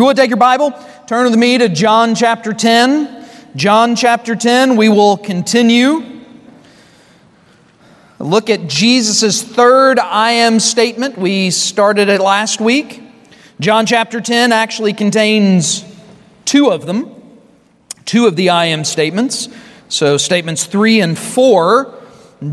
you would take your Bible, turn with me to John chapter 10. John chapter 10, we will continue. Look at Jesus' third I am statement. We started it last week. John chapter 10 actually contains two of them, two of the I am statements. So, statements three and four,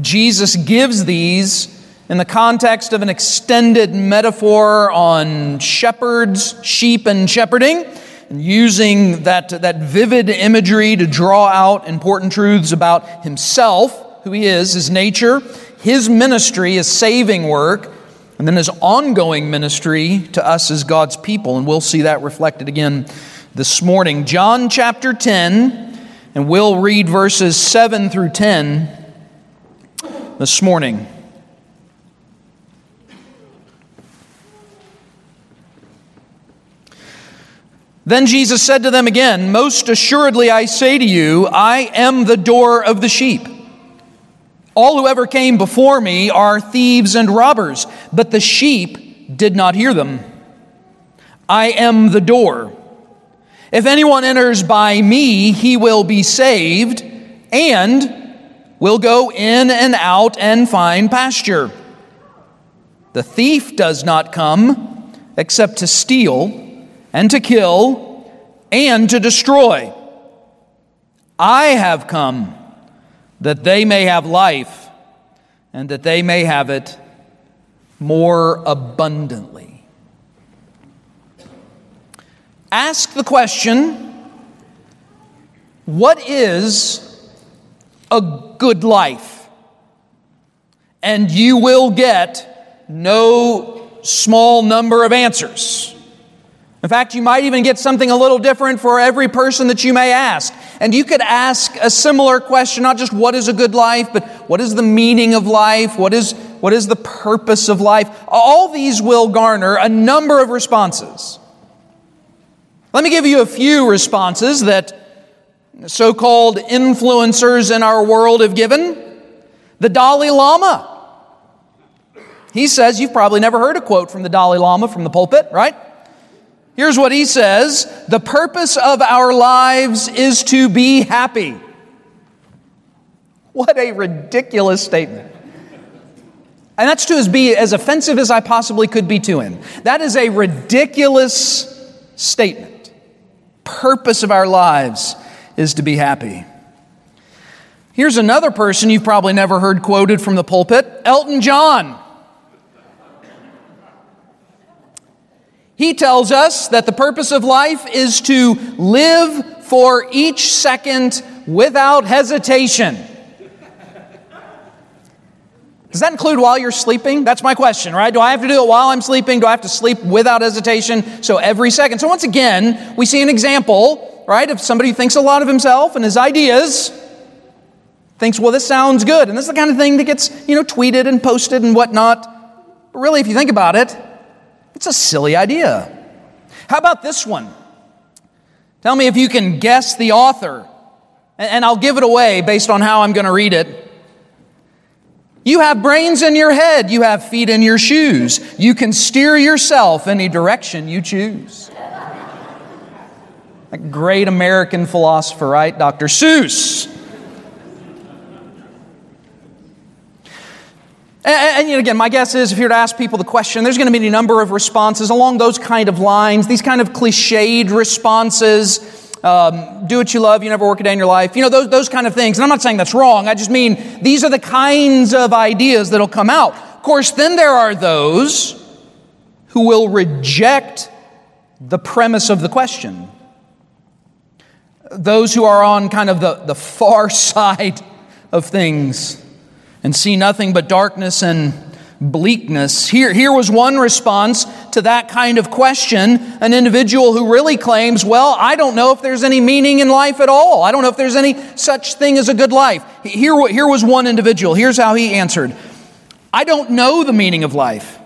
Jesus gives these in the context of an extended metaphor on shepherds, sheep, and shepherding, and using that, that vivid imagery to draw out important truths about himself, who he is, his nature, his ministry, his saving work, and then his ongoing ministry to us as God's people. And we'll see that reflected again this morning. John chapter 10, and we'll read verses 7 through 10 this morning. Then Jesus said to them again, Most assuredly I say to you, I am the door of the sheep. All who ever came before me are thieves and robbers, but the sheep did not hear them. I am the door. If anyone enters by me, he will be saved and will go in and out and find pasture. The thief does not come except to steal and to kill and to destroy. I have come that they may have life and that they may have it more abundantly. Ask the question what is a good life? And you will get no small number of answers. In fact, you might even get something a little different for every person that you may ask. And you could ask a similar question, not just what is a good life, but what is the meaning of life? What is, what is the purpose of life? All these will garner a number of responses. Let me give you a few responses that so called influencers in our world have given. The Dalai Lama. He says, you've probably never heard a quote from the Dalai Lama from the pulpit, right? Here's what he says The purpose of our lives is to be happy. What a ridiculous statement. And that's to as be as offensive as I possibly could be to him. That is a ridiculous statement. Purpose of our lives is to be happy. Here's another person you've probably never heard quoted from the pulpit Elton John. He tells us that the purpose of life is to live for each second without hesitation. Does that include while you're sleeping? That's my question, right? Do I have to do it while I'm sleeping? Do I have to sleep without hesitation? So every second. So once again, we see an example, right, of somebody who thinks a lot of himself and his ideas, thinks, well, this sounds good. And this is the kind of thing that gets, you know, tweeted and posted and whatnot. But really, if you think about it, it's a silly idea. How about this one? Tell me if you can guess the author, and I'll give it away based on how I'm going to read it. You have brains in your head, you have feet in your shoes. You can steer yourself any direction you choose. A great American philosopher, right? Dr. Seuss. And, and, again, my guess is if you were to ask people the question, there's going to be a number of responses along those kind of lines, these kind of cliched responses. Um, do what you love, you never work a day in your life, you know, those, those kind of things. And I'm not saying that's wrong. I just mean these are the kinds of ideas that'll come out. Of course, then there are those who will reject the premise of the question. Those who are on kind of the, the far side of things and see nothing but darkness and bleakness. Here, here was one response to that kind of question an individual who really claims, Well, I don't know if there's any meaning in life at all. I don't know if there's any such thing as a good life. Here, here was one individual. Here's how he answered I don't know the meaning of life.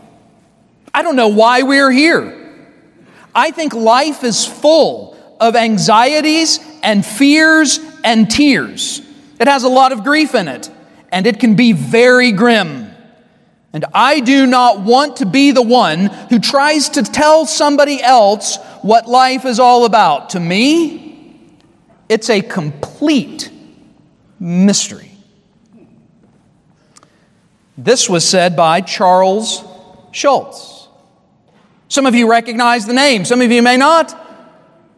I don't know why we're here. I think life is full of anxieties and fears and tears. It has a lot of grief in it and it can be very grim. And I do not want to be the one who tries to tell somebody else what life is all about. To me, it's a complete mystery. This was said by Charles Schulz. Some of you recognize the name, some of you may not.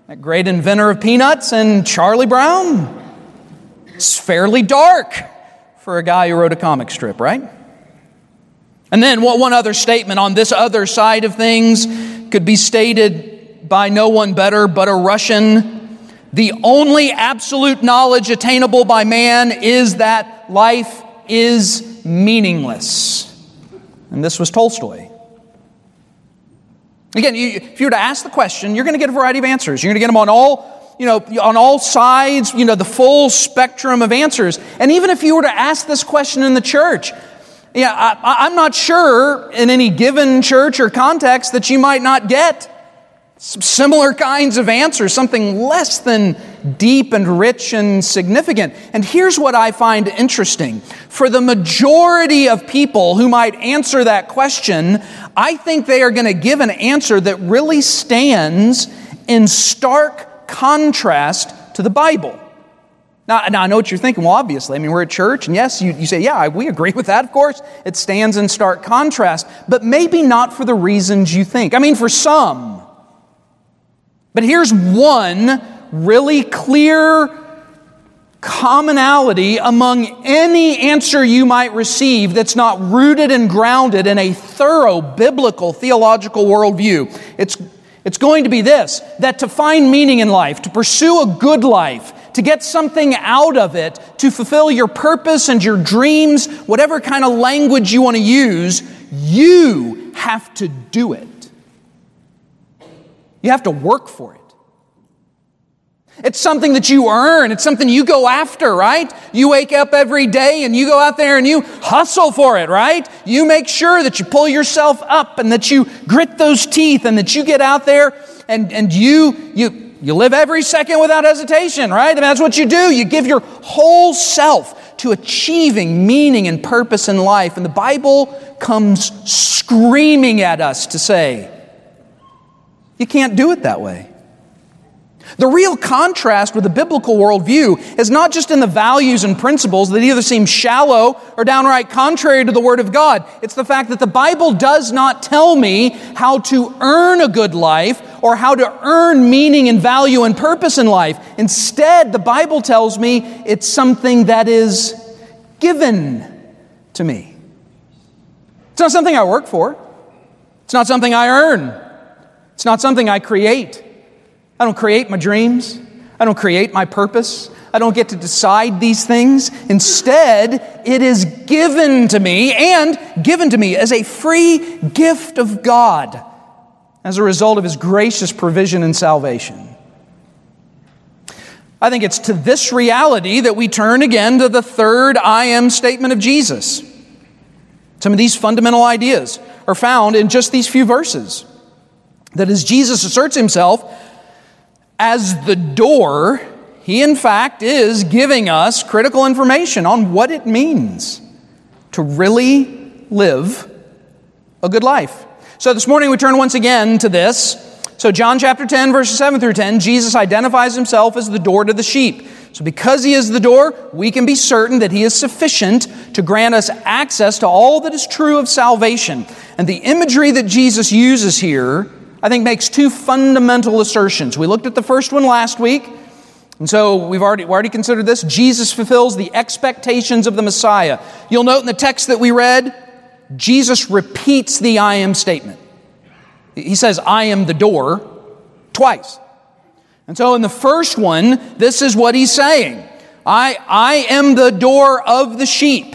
That great inventor of peanuts and Charlie Brown. It's fairly dark for a guy who wrote a comic strip, right? And then what one other statement on this other side of things could be stated by no one better but a Russian. The only absolute knowledge attainable by man is that life is meaningless. And this was Tolstoy. Again, you, if you were to ask the question, you're going to get a variety of answers. You're going to get them on all, you know, on all sides, you know, the full spectrum of answers. And even if you were to ask this question in the church, yeah, I, I'm not sure in any given church or context that you might not get similar kinds of answers, something less than deep and rich and significant. And here's what I find interesting. For the majority of people who might answer that question, I think they are going to give an answer that really stands in stark contrast to the Bible. Now, now, I know what you're thinking. Well, obviously, I mean, we're at church, and yes, you, you say, yeah, we agree with that, of course. It stands in stark contrast, but maybe not for the reasons you think. I mean, for some. But here's one really clear commonality among any answer you might receive that's not rooted and grounded in a thorough biblical theological worldview. It's, it's going to be this that to find meaning in life, to pursue a good life, to get something out of it, to fulfill your purpose and your dreams, whatever kind of language you want to use, you have to do it. You have to work for it. It's something that you earn. It's something you go after, right? You wake up every day and you go out there and you hustle for it, right? You make sure that you pull yourself up and that you grit those teeth and that you get out there and, and you, you, you live every second without hesitation, right? That's what you do. You give your whole self to achieving meaning and purpose in life. And the Bible comes screaming at us to say, you can't do it that way. The real contrast with the biblical worldview is not just in the values and principles that either seem shallow or downright contrary to the Word of God. It's the fact that the Bible does not tell me how to earn a good life or how to earn meaning and value and purpose in life. Instead, the Bible tells me it's something that is given to me. It's not something I work for, it's not something I earn, it's not something I create. I don't create my dreams. I don't create my purpose. I don't get to decide these things. Instead, it is given to me and given to me as a free gift of God as a result of His gracious provision and salvation. I think it's to this reality that we turn again to the third I am statement of Jesus. Some of these fundamental ideas are found in just these few verses. That as Jesus asserts himself as the door, he in fact is giving us critical information on what it means to really live a good life. So this morning we turn once again to this. So, John chapter 10, verses 7 through 10, Jesus identifies himself as the door to the sheep. So, because he is the door, we can be certain that he is sufficient to grant us access to all that is true of salvation. And the imagery that Jesus uses here I think, makes two fundamental assertions. We looked at the first one last week. And so we've already, we already considered this. Jesus fulfills the expectations of the Messiah. You'll note in the text that we read, Jesus repeats the I am statement. He says, I am the door, twice. And so in the first one, this is what he's saying I, I am the door of the sheep.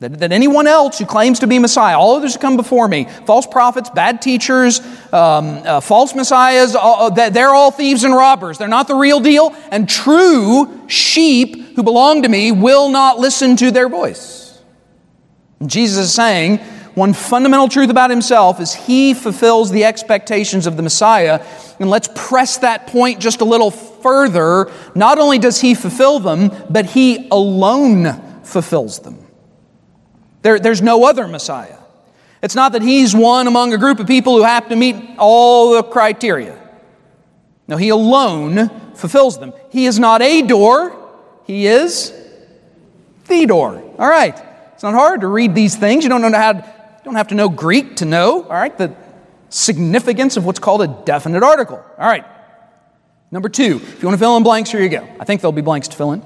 That, anyone else who claims to be Messiah, all others who come before me, false prophets, bad teachers, um, uh, false messiahs, all, uh, they're all thieves and robbers. They're not the real deal. And true sheep who belong to me will not listen to their voice. And Jesus is saying, one fundamental truth about himself is he fulfills the expectations of the Messiah. And let's press that point just a little further. Not only does he fulfill them, but he alone fulfills them. There, there's no other Messiah. It's not that he's one among a group of people who have to meet all the criteria. No, he alone fulfills them. He is not a door, he is the door. All right. It's not hard to read these things. You don't know how to, don't have to know Greek to know, all right, the significance of what's called a definite article. All right. Number two, if you want to fill in blanks, here you go. I think there'll be blanks to fill in.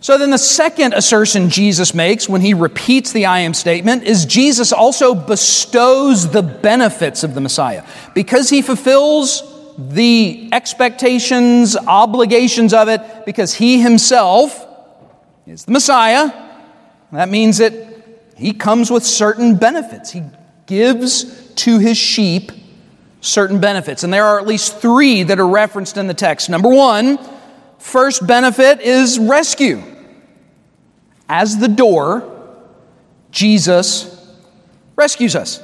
So then the second assertion Jesus makes when he repeats the I am statement is Jesus also bestows the benefits of the Messiah. Because he fulfills the expectations, obligations of it, because he himself is the Messiah, that means that he comes with certain benefits. He gives to his sheep certain benefits. And there are at least three that are referenced in the text. Number one, first benefit is rescue. As the door, Jesus rescues us.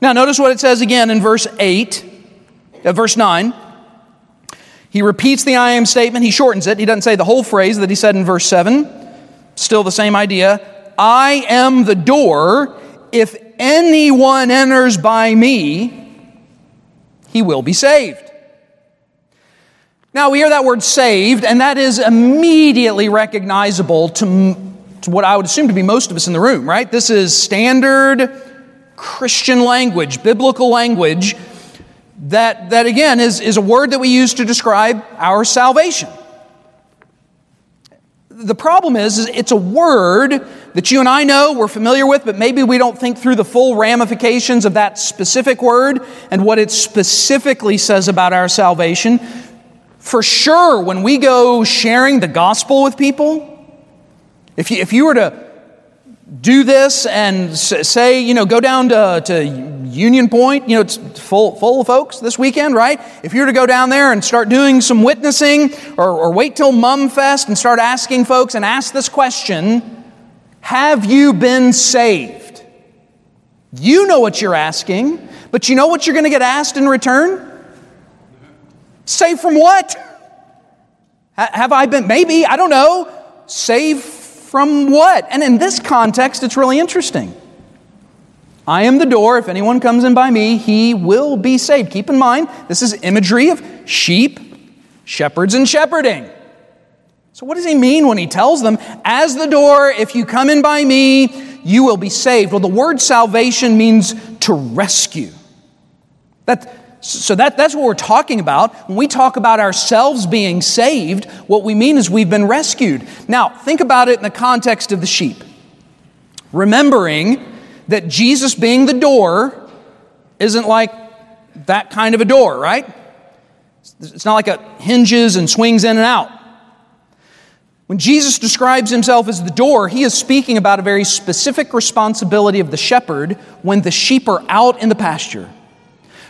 Now, notice what it says again in verse 8, uh, verse 9. He repeats the I am statement, he shortens it. He doesn't say the whole phrase that he said in verse 7. Still the same idea. I am the door. If anyone enters by me, he will be saved. Now, we hear that word saved, and that is immediately recognizable to to what I would assume to be most of us in the room, right? This is standard Christian language, biblical language, that, that again is, is a word that we use to describe our salvation. The problem is, is it's a word that you and I know, we're familiar with, but maybe we don't think through the full ramifications of that specific word and what it specifically says about our salvation. For sure, when we go sharing the gospel with people, if you, if you were to do this and say, you know, go down to, to Union Point, you know, it's full, full of folks this weekend, right? If you were to go down there and start doing some witnessing or, or wait till Mum Fest and start asking folks and ask this question Have you been saved? You know what you're asking, but you know what you're going to get asked in return? Saved from what? Have I been, maybe, I don't know, saved from what? And in this context, it's really interesting. I am the door. If anyone comes in by me, he will be saved. Keep in mind, this is imagery of sheep, shepherds, and shepherding. So, what does he mean when he tells them, As the door, if you come in by me, you will be saved? Well, the word salvation means to rescue. That, so that, that's what we're talking about. When we talk about ourselves being saved, what we mean is we've been rescued. Now, think about it in the context of the sheep. Remembering that Jesus being the door isn't like that kind of a door, right? It's not like it hinges and swings in and out. When Jesus describes himself as the door, he is speaking about a very specific responsibility of the shepherd when the sheep are out in the pasture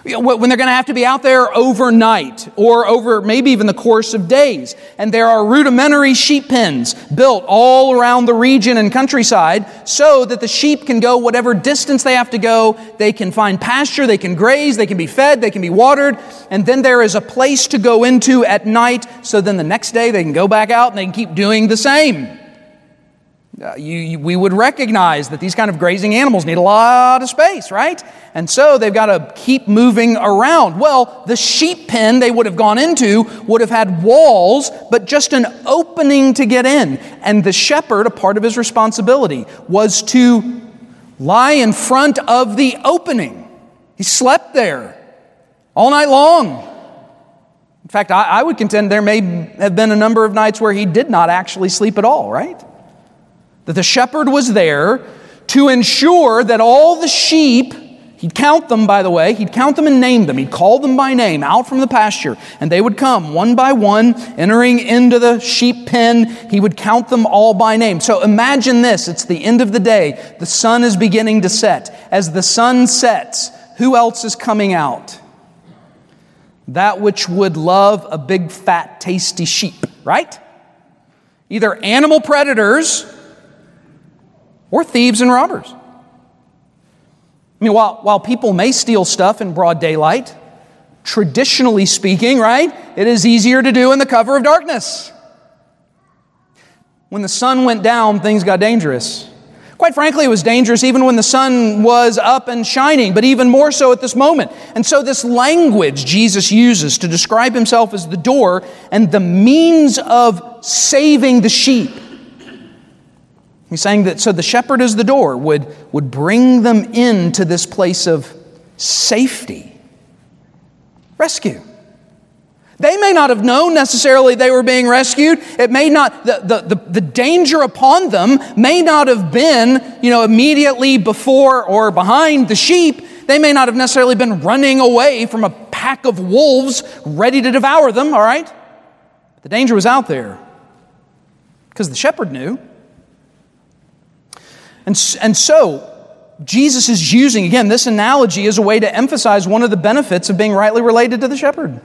when they're going to have to be out there overnight or over maybe even the course of days. And there are rudimentary sheep pens built all around the region and countryside so that the sheep can go whatever distance they have to go. They can find pasture, they can graze, they can be fed, they can be watered. And then there is a place to go into at night so then the next day they can go back out and they can keep doing the same. Uh, you, you, we would recognize that these kind of grazing animals need a lot of space, right? And so they've got to keep moving around. Well, the sheep pen they would have gone into would have had walls, but just an opening to get in. And the shepherd, a part of his responsibility, was to lie in front of the opening. He slept there all night long. In fact, I, I would contend there may have been a number of nights where he did not actually sleep at all, right? That the shepherd was there to ensure that all the sheep, he'd count them, by the way, he'd count them and name them. He'd call them by name out from the pasture, and they would come one by one, entering into the sheep pen. He would count them all by name. So imagine this it's the end of the day. The sun is beginning to set. As the sun sets, who else is coming out? That which would love a big, fat, tasty sheep, right? Either animal predators or thieves and robbers. I mean, while, while people may steal stuff in broad daylight, traditionally speaking, right, it is easier to do in the cover of darkness. When the sun went down, things got dangerous. Quite frankly, it was dangerous even when the sun was up and shining, but even more so at this moment. And so, this language Jesus uses to describe himself as the door and the means of saving the sheep. He's saying that so the shepherd as the door would, would bring them into this place of safety, rescue. They may not have known necessarily they were being rescued. It may not, the, the, the, the, danger upon them may not have been, you know, immediately before or behind the sheep. They may not have necessarily been running away from a pack of wolves ready to devour them, all right? The danger was out there because the shepherd knew. And, and so, Jesus is using, again, this analogy as a way to emphasize one of the benefits of being rightly related to the shepherd.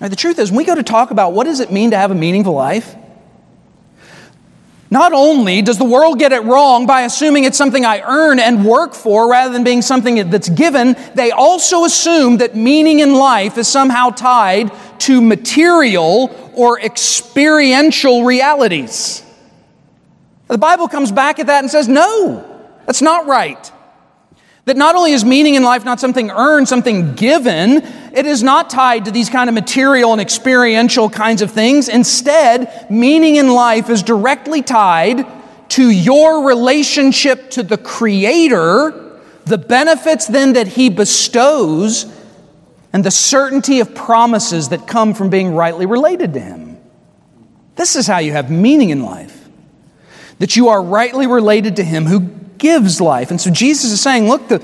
Now, the truth is, when we go to talk about what does it mean to have a meaningful life, not only does the world get it wrong by assuming it's something I earn and work for rather than being something that's given, they also assume that meaning in life is somehow tied to material or experiential realities. The Bible comes back at that and says, no, that's not right. That not only is meaning in life not something earned, something given, it is not tied to these kind of material and experiential kinds of things. Instead, meaning in life is directly tied to your relationship to the Creator, the benefits then that He bestows, and the certainty of promises that come from being rightly related to Him. This is how you have meaning in life. That you are rightly related to Him who gives life. And so Jesus is saying, look, the,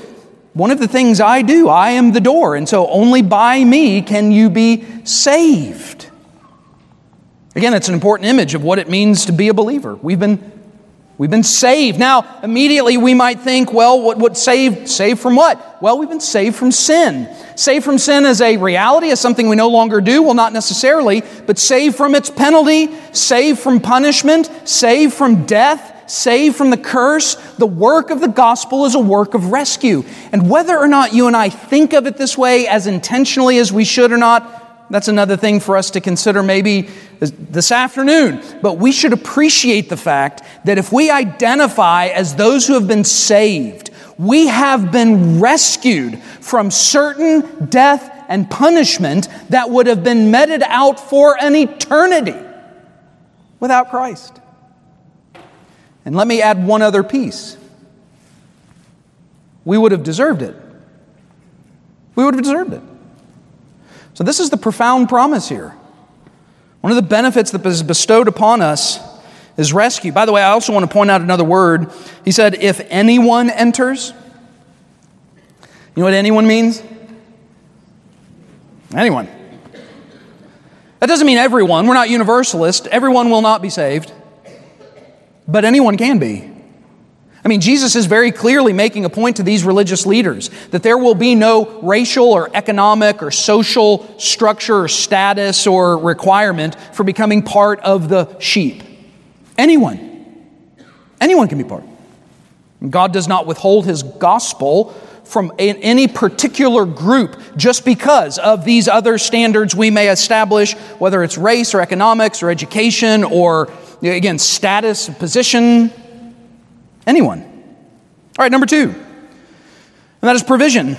one of the things I do, I am the door. And so only by me can you be saved. Again, it's an important image of what it means to be a believer. We've been, we've been saved. Now, immediately we might think, well, what, what saved? Saved from what? Well, we've been saved from sin. Saved from sin as a reality, as something we no longer do? Well, not necessarily, but saved from its penalty, saved from punishment, saved from death, saved from the curse, the work of the gospel is a work of rescue. And whether or not you and I think of it this way as intentionally as we should or not, that's another thing for us to consider maybe this afternoon. But we should appreciate the fact that if we identify as those who have been saved, we have been rescued from certain death and punishment that would have been meted out for an eternity without Christ. And let me add one other piece. We would have deserved it. We would have deserved it. So, this is the profound promise here. One of the benefits that is bestowed upon us is rescue. By the way, I also want to point out another word. He said, if anyone enters. You know what anyone means? Anyone. That doesn't mean everyone. We're not universalist. Everyone will not be saved but anyone can be. I mean, Jesus is very clearly making a point to these religious leaders that there will be no racial or economic or social structure or status or requirement for becoming part of the sheep. Anyone. Anyone can be part. God does not withhold his gospel from any particular group just because of these other standards we may establish, whether it's race or economics or education or Again, status, position, anyone. All right, number two, and that is provision.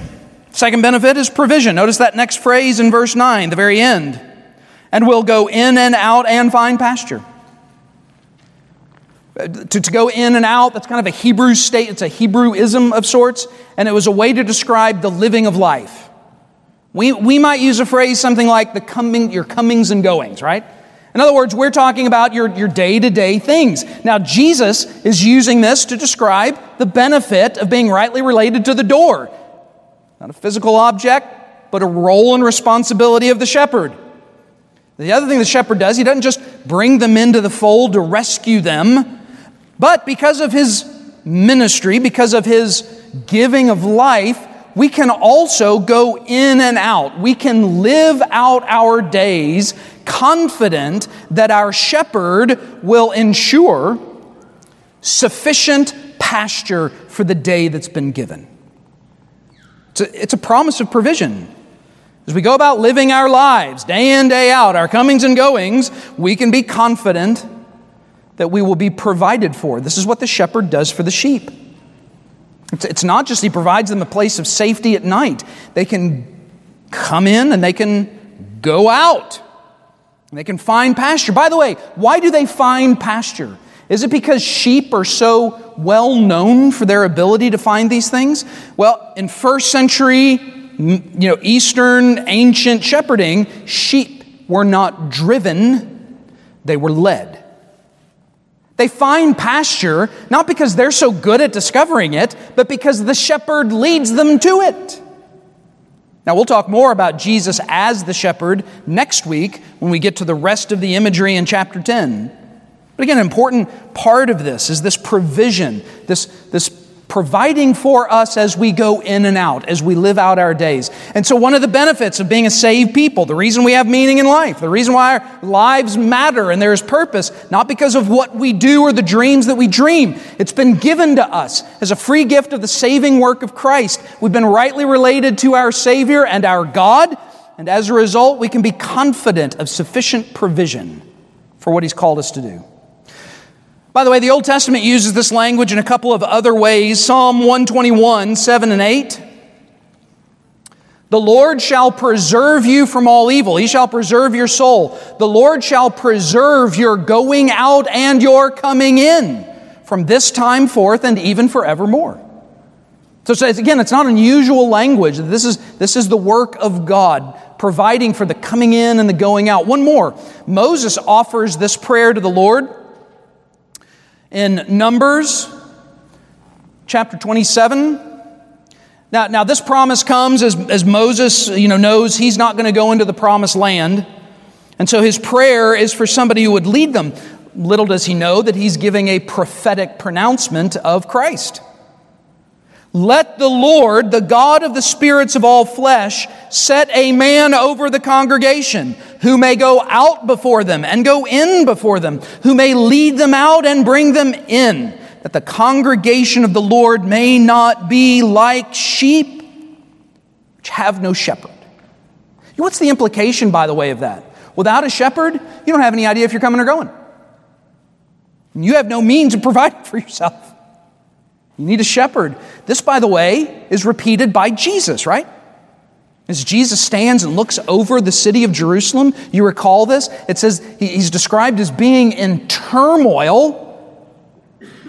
Second benefit is provision. Notice that next phrase in verse 9, the very end. And will go in and out and find pasture. To, to go in and out, that's kind of a Hebrew state, it's a Hebrewism of sorts, and it was a way to describe the living of life. We, we might use a phrase something like the coming, your comings and goings, right? In other words, we're talking about your, your day-to-day things. Now, Jesus is using this to describe the benefit of being rightly related to the door. Not a physical object, but a role and responsibility of the shepherd. The other thing the shepherd does, he doesn't just bring them into the fold to rescue them, but because of his ministry, because of his giving of life, we can also go in and out. We can live out our days confident that our shepherd will ensure sufficient pasture for the day that's been given. It's a, it's a promise of provision. As we go about living our lives day in, day out, our comings and goings, we can be confident that we will be provided for. This is what the shepherd does for the sheep. It's, it's not just he provides them a place of safety at night, they can come in and they can go out. And they can find pasture. By the way, why do they find pasture? Is it because sheep are so well known for their ability to find these things? Well, in first century, you know, Eastern ancient shepherding, sheep were not driven, they were led. They find pasture not because they're so good at discovering it, but because the shepherd leads them to it. Now, we'll talk more about Jesus as the shepherd next week when we get to the rest of the imagery in chapter 10. But again, an important part of this is this provision, this, this providing for us as we go in and out, as we live out our days. And so, one of the benefits of being a saved people, the reason we have meaning in life, the reason why our lives matter and there is purpose, not because of what we do or the dreams that we dream. It's been given to us as a free gift of the saving work of Christ. We've been rightly related to our Savior and our God, and as a result, we can be confident of sufficient provision for what He's called us to do. By the way, the Old Testament uses this language in a couple of other ways. Psalm 121, 7 and 8. The Lord shall preserve you from all evil. He shall preserve your soul. The Lord shall preserve your going out and your coming in from this time forth and even forevermore. So, so again, it's not unusual language. This is, this is the work of God, providing for the coming in and the going out. One more. Moses offers this prayer to the Lord in Numbers chapter 27. Now, now this promise comes as, as Moses you know, knows he's not going to go into the promised land. And so his prayer is for somebody who would lead them. Little does he know that he's giving a prophetic pronouncement of Christ. Let the Lord, the God of the spirits of all flesh, set a man over the congregation who may go out before them and go in before them, who may lead them out and bring them in, that the congregation of the Lord may not be like sheep which have no shepherd. What's the implication, by the way, of that? Without a shepherd, you don't have any idea if you're coming or going. You have no means of providing for yourself. You need a shepherd. This, by the way, is repeated by Jesus, right? As Jesus stands and looks over the city of Jerusalem, you recall this? It says he's described as being in turmoil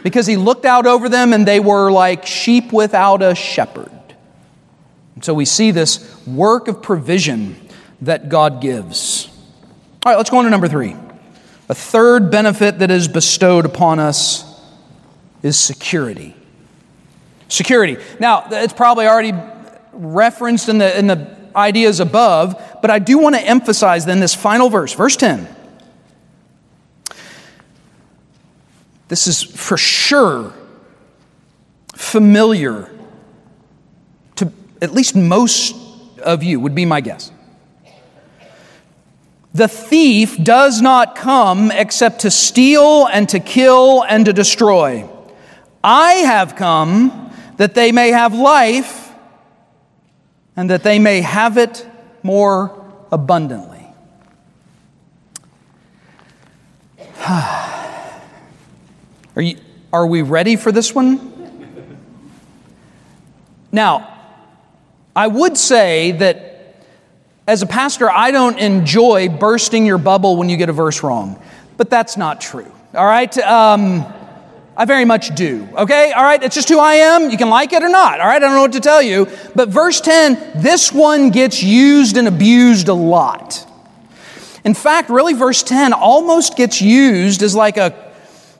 because he looked out over them and they were like sheep without a shepherd. And so we see this work of provision that God gives. All right, let's go on to number three. A third benefit that is bestowed upon us is security. Security. Now, it's probably already referenced in the, in the ideas above, but I do want to emphasize then this final verse, verse 10. This is for sure familiar to at least most of you, would be my guess. The thief does not come except to steal and to kill and to destroy. I have come that they may have life and that they may have it more abundantly. are, you, are we ready for this one? Now, I would say that as a pastor, I don't enjoy bursting your bubble when you get a verse wrong, but that's not true. All right? Um, I very much do. Okay? All right? It's just who I am. You can like it or not. All right? I don't know what to tell you. But verse 10, this one gets used and abused a lot. In fact, really, verse 10 almost gets used as like a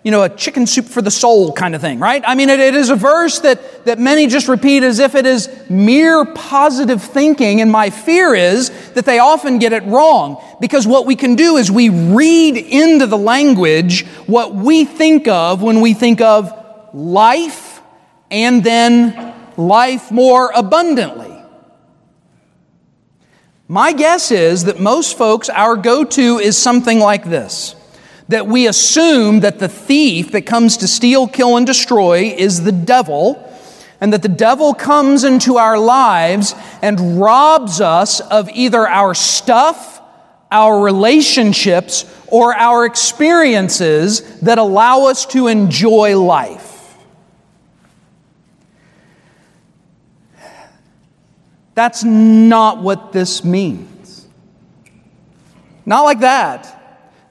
you know, a chicken soup for the soul kind of thing, right? I mean, it, it is a verse that, that many just repeat as if it is mere positive thinking. And my fear is that they often get it wrong because what we can do is we read into the language what we think of when we think of life and then life more abundantly. My guess is that most folks, our go to is something like this that we assume that the thief that comes to steal, kill, and destroy is the devil, and that the devil comes into our lives and robs us of either our stuff, our relationships, or our experiences that allow us to enjoy life. That's not what this means. Not like that.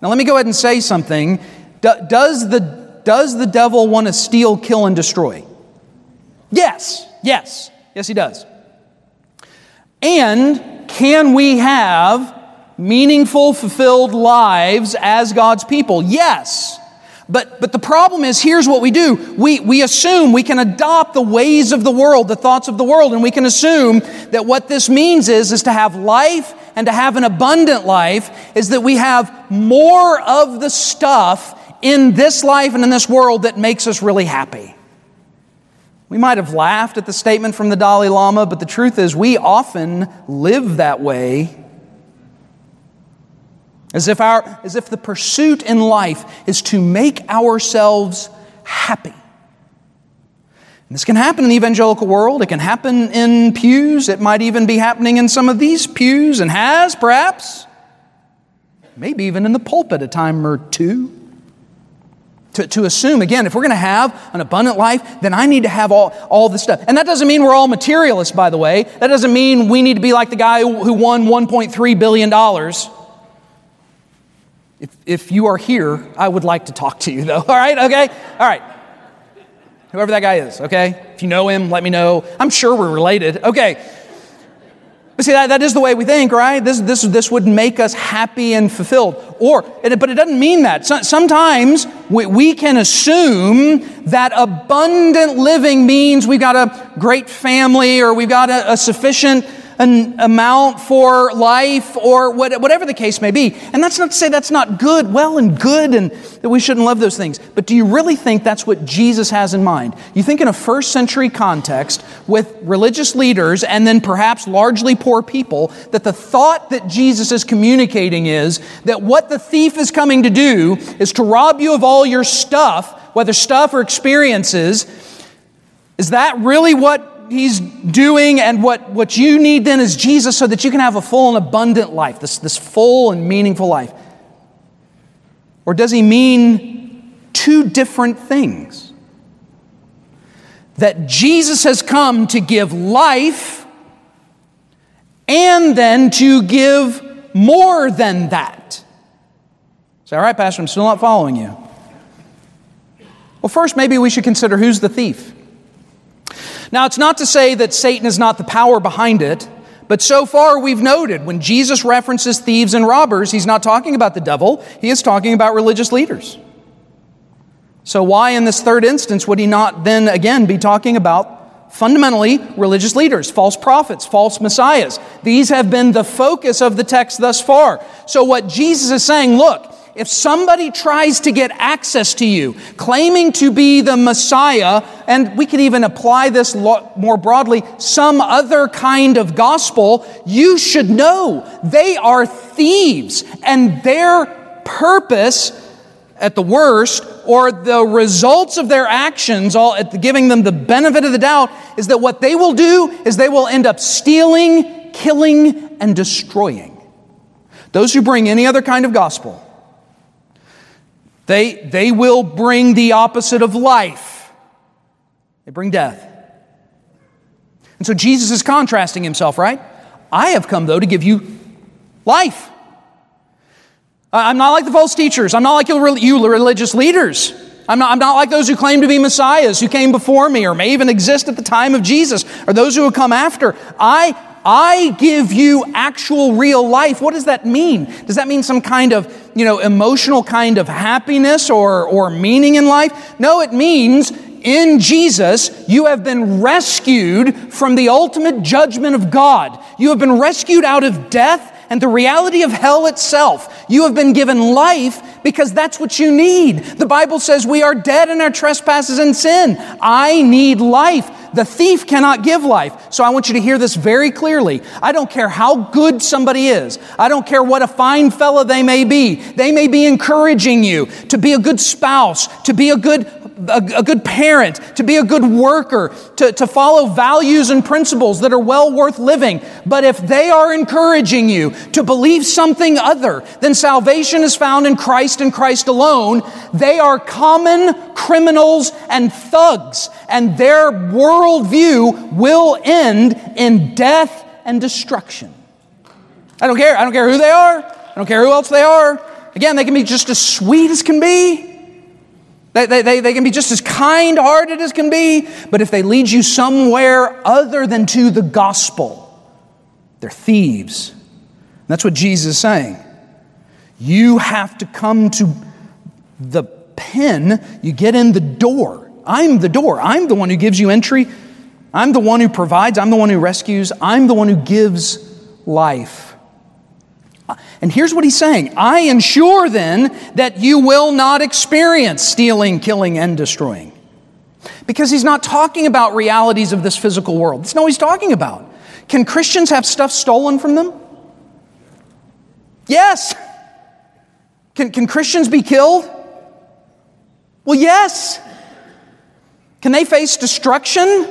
Now, let me go ahead and say something. does, the, does the devil want to steal, kill, and destroy? Yes, yes, yes, he does. And can we have meaningful, fulfilled lives as God's people? Yes. But, but the problem is here's what we do. We, we assume we can adopt the ways of the world, the thoughts of the world, and we can assume that what this means is, is to have life and to have an abundant life is that we have more of the stuff in this life and in this world that makes us really happy. We might have laughed at the statement from the Dalai Lama, but the truth is we often live that way as if, our, as if the pursuit in life is to make ourselves happy. This can happen in the evangelical world. It can happen in pews. It might even be happening in some of these pews and has, perhaps. Maybe even in the pulpit a time or two. To, to assume, again, if we're going to have an abundant life, then I need to have all, all this stuff. And that doesn't mean we're all materialists, by the way. That doesn't mean we need to be like the guy who won $1.3 billion if, if you are here, I would like to talk to you, though. All right? Okay? All right. Whoever that guy is, okay? If you know him, let me know. I'm sure we're related. Okay. But see, that, that is the way we think, right? This, this, this would make us happy and fulfilled. Or, but it doesn't mean that. So, sometimes we, we can assume that abundant living means we've got a great family or we've got a, a sufficient an amount for life or whatever the case may be. And that's not to say that's not good, well and good, and that we shouldn't love those things. But do you really think that's what Jesus has in mind? You think in a first century context with religious leaders and then perhaps largely poor people, that the thought that Jesus is communicating is that what the thief is coming to do is to rob you of all your stuff, whether stuff or experiences. Is that really what he's doing and what, what you need then is Jesus so that you can have a full and abundant life, this, this full and meaningful life? Or does he mean two different things? That Jesus has come to give life and then to give more than that. Say, all right, Pastor, I'm still not following you. Well, first, maybe we should consider who's the thief. Now, it's not to say that Satan is not the power behind it, but so far we've noted when Jesus references thieves and robbers, he's not talking about the devil, he is talking about religious leaders. So, why in this third instance would he not then again be talking about fundamentally religious leaders, false prophets, false messiahs? These have been the focus of the text thus far. So, what Jesus is saying, look, if somebody tries to get access to you, claiming to be the Messiah, and we could even apply this more broadly, some other kind of gospel, you should know they are thieves, and their purpose, at the worst, or the results of their actions, all at the, giving them the benefit of the doubt, is that what they will do is they will end up stealing, killing, and destroying. Those who bring any other kind of gospel they, they will bring the opposite of life. They bring death. And so Jesus is contrasting himself, right? I have come, though, to give you life. I'm not like the false teachers. I'm not like you religious leaders. I'm not, I'm not like those who claim to be messiahs who came before me or may even exist at the time of Jesus or those who have come after. I, I give you actual real life. What does that mean? Does that mean some kind of, you know, emotional kind of happiness or, or meaning in life? No, it means in Jesus, you have been rescued from the ultimate judgment of God. You have been rescued out of death and the reality of hell itself. You have been given life because that's what you need. The Bible says we are dead in our trespasses and sin. I need life. The thief cannot give life. So I want you to hear this very clearly. I don't care how good somebody is. I don't care what a fine fellow they may be. They may be encouraging you to be a good spouse, to be a good a, a, good parent, to be a good worker, to, to follow values and principles that are well worth living. But if they are encouraging you to believe something other than salvation is found in Christ and Christ alone, they are common criminals and thugs, and their worldview will end in death and destruction. I don't care. I don't care who they are. I don't care who else they are. Again, they can be just as sweet as can be. They, they, they, can be just as kind hearted as can be, but if they lead you somewhere other than to the gospel, they're thieves. that's what Jesus is saying. You have to come to the pen, you get in the door. I'm the door. I'm the one who gives you entry. I'm the one who provides. I'm the one who rescues. I'm the one who gives life. And here's what he's saying I ensure then that you will not experience stealing, killing, and destroying. Because he's not talking about realities of this physical world. That's not what he's talking about. Can Christians have stuff stolen from them? Yes. Can, can Christians be killed? Well, yes. Can they face destruction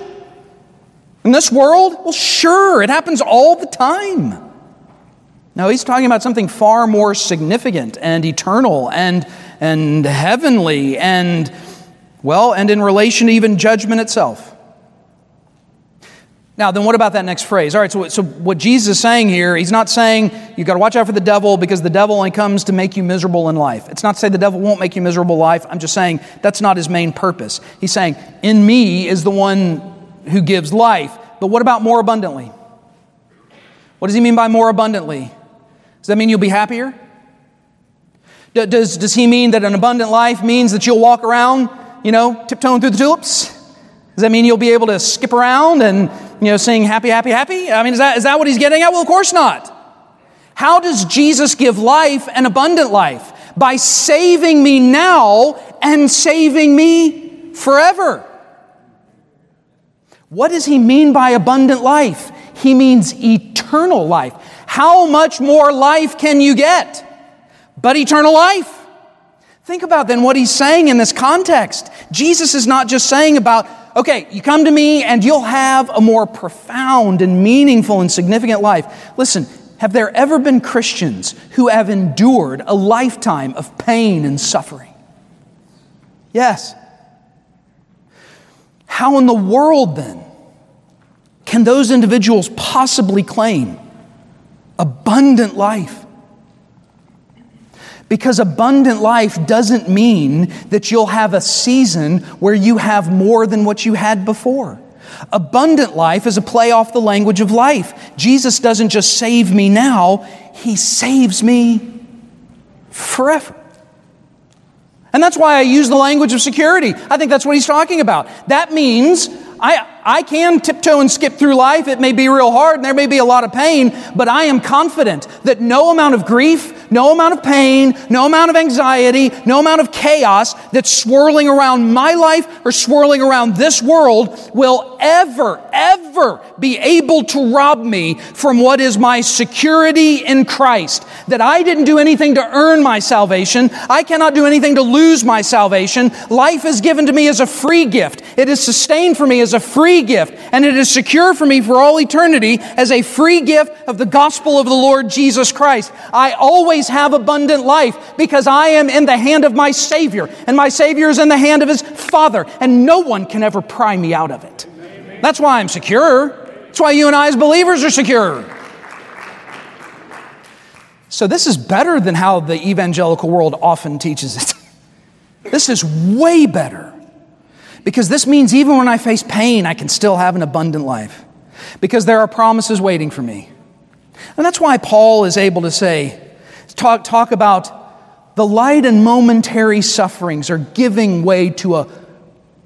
in this world? Well, sure. It happens all the time. No, he's talking about something far more significant and eternal and, and heavenly and, well, and in relation to even judgment itself. Now, then what about that next phrase? All right, so, so what Jesus is saying here, he's not saying you've got to watch out for the devil because the devil only comes to make you miserable in life. It's not to say the devil won't make you miserable in life. I'm just saying that's not his main purpose. He's saying, in me is the one who gives life. But what about more abundantly? What does he mean by more abundantly? Does that mean you'll be happier? Does, does he mean that an abundant life means that you'll walk around, you know, tiptoeing through the tulips? Does that mean you'll be able to skip around and, you know, sing happy, happy, happy? I mean, is that, is that what he's getting at? Well, of course not. How does Jesus give life and abundant life? By saving me now and saving me forever. What does he mean by abundant life? He means eternal life. How much more life can you get? But eternal life. Think about then what he's saying in this context. Jesus is not just saying about, okay, you come to me and you'll have a more profound and meaningful and significant life. Listen, have there ever been Christians who have endured a lifetime of pain and suffering? Yes. How in the world then can those individuals possibly claim abundant life. Because abundant life doesn't mean that you'll have a season where you have more than what you had before. Abundant life is a play off the language of life. Jesus doesn't just save me now, He saves me forever. And that's why I use the language of security. I think that's what he's talking about. That means I, I can tiptoe and skip through life. It may be real hard and there may be a lot of pain, but I am confident that no amount of grief, no amount of pain, no amount of anxiety, no amount of chaos that's swirling around my life or swirling around this world will ever, ever be able to rob me from what is my security in Christ. That I didn't do anything to earn my salvation. I cannot do anything to lose my salvation. Life is given to me as a free gift. It is sustained for me as a free free gift, and it is secure for me for all eternity as a free gift of the gospel of the Lord Jesus Christ. I always have abundant life because I am in the hand of my Savior, and my Savior is in the hand of His Father, and no one can ever pry me out of it. That's why I'm secure. That's why you and I, as believers, are secure. So, this is better than how the evangelical world often teaches it. This is way better. Because this means even when I face pain, I can still have an abundant life. Because there are promises waiting for me. And that's why Paul is able to say, talk, talk about the light and momentary sufferings are giving way to a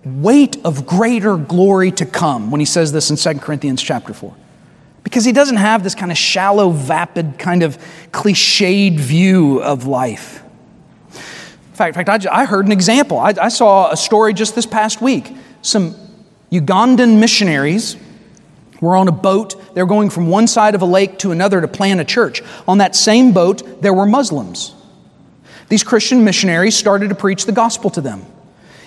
weight of greater glory to come when he says this in 2 Corinthians chapter 4. Because he doesn't have this kind of shallow, vapid, kind of cliched view of life. In fact, in fact I, I heard an example. I, I saw a story just this past week. Some Ugandan missionaries were on a boat. They were going from one side of a lake to another to plant a church. On that same boat, there were Muslims. These Christian missionaries started to preach the gospel to them.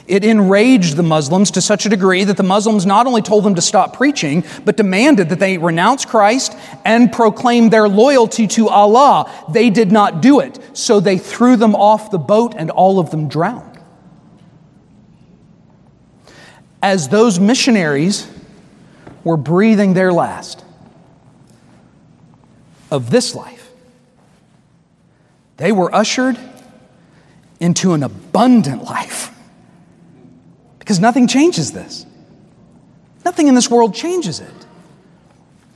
It enraged the Muslims to such a degree that the Muslims not only told them to stop preaching, but demanded that they renounce Christ and proclaim their loyalty to Allah. They did not do it, so they threw them off the boat and all of them drowned. As those missionaries were breathing their last of this life, they were ushered into an abundant life. Because nothing changes this. Nothing in this world changes it.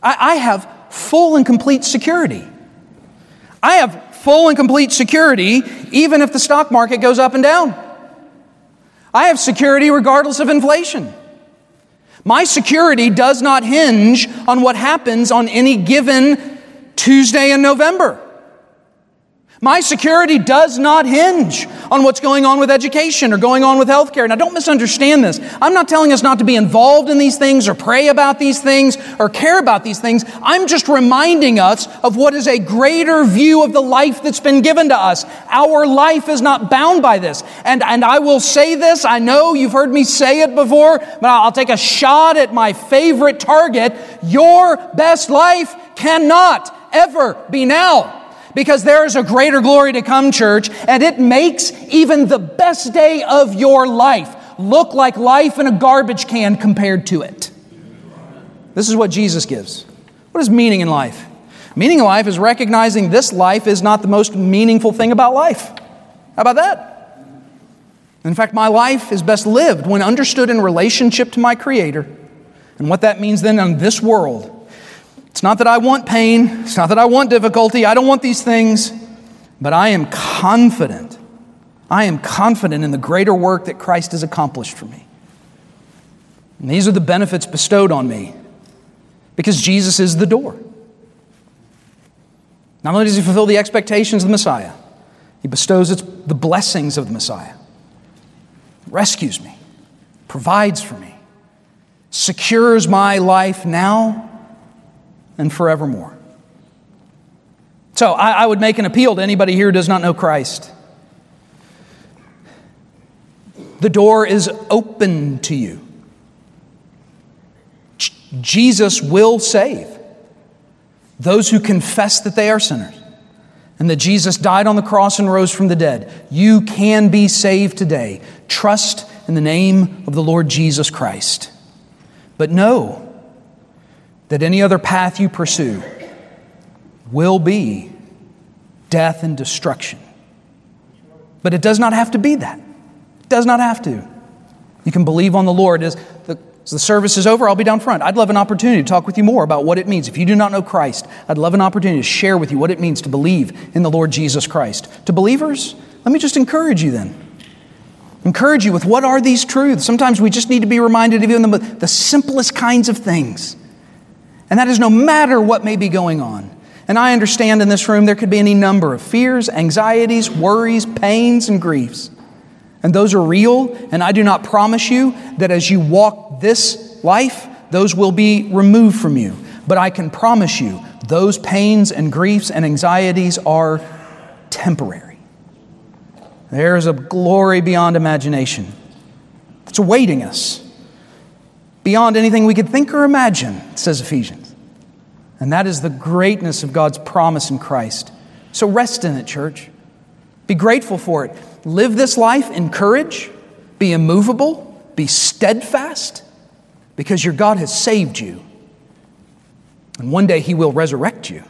I, I, have full and complete security. I have full and complete security even if the stock market goes up and down. I have security regardless of inflation. My security does not hinge on what happens on any given Tuesday in November. My security does not hinge on what's going on with education or going on with healthcare. Now, don't misunderstand this. I'm not telling us not to be involved in these things or pray about these things or care about these things. I'm just reminding us of what is a greater view of the life that's been given to us. Our life is not bound by this. And, and I will say this. I know you've heard me say it before, but I'll take a shot at my favorite target. Your best life cannot ever be now because there is a greater glory to come, church, and it makes even the best day of your life look like life in a garbage can compared to it. This is what Jesus gives. What is meaning in life? Meaning in life is recognizing this life is not the most meaningful thing about life. How about that? In fact, my life is best lived when understood in relationship to my Creator. And what that means then in this world it's not that I want pain, it's not that I want difficulty, I don't want these things, but I am confident. I am confident in the greater work that Christ has accomplished for me. And these are the benefits bestowed on me because Jesus is the door. Not only does he fulfill the expectations of the Messiah, he bestows the blessings of the Messiah, rescues me, provides for me, secures my life now and forevermore. So I, I, would make an appeal to anybody here who does not know Christ. The door is open to you. Jesus will save those who confess that they are sinners and that Jesus died on the cross and rose from the dead. You can be saved today. Trust in the name of the Lord Jesus Christ. But know that any other path you pursue will be death and destruction. But it does not have to be that. It does not have to. You can believe on the Lord. As the, as the service is over, I'll be down front. I'd love an opportunity to talk with you more about what it means. If you do not know Christ, I'd love an opportunity to share with you what it means to believe in the Lord Jesus Christ. To believers, let me just encourage you then. Encourage you with what are these truths? Sometimes we just need to be reminded of even the, the simplest kinds of things. And that is no matter what may be going on. And I understand in this room there could be any number of fears, anxieties, worries, pains, and griefs. And those are real, and I do not promise you that as you walk this life, those will be removed from you. But I can promise you those pains and griefs and anxieties are temporary. There is a glory beyond imagination that's awaiting us, beyond anything we could think or imagine, says Ephesians. And that is the greatness of God's promise in Christ. So rest in it, church. Be grateful for it. Live this life in courage, be immovable, be steadfast, because your God has saved you. And one day He will resurrect you,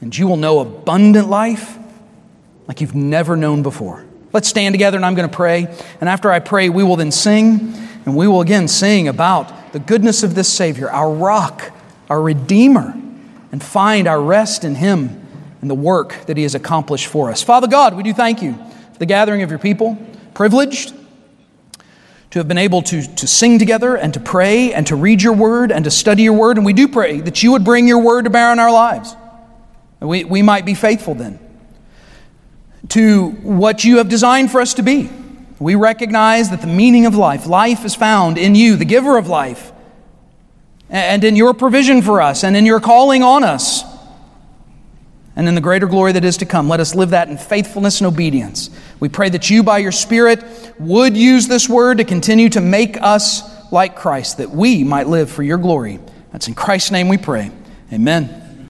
and you will know abundant life like you've never known before. Let's stand together, and I'm going to pray. And after I pray, we will then sing, and we will again sing about the goodness of this Savior, our rock our Redeemer, and find our rest in Him and the work that He has accomplished for us. Father God, we do thank you for the gathering of your people, privileged to have been able to, to sing together and to pray and to read your word and to study your word. And we do pray that you would bring your word to bear on our lives. We, we might be faithful then to what you have designed for us to be. We recognize that the meaning of life, life is found in you, the giver of life and in your provision for us and in your calling on us. and in the greater glory that is to come. Let us live that in faithfulness and obedience. We pray that you, by your Spirit, would use this word to continue to make us like Christ, that we might live for your glory. That's in Christ's name we pray. Amen.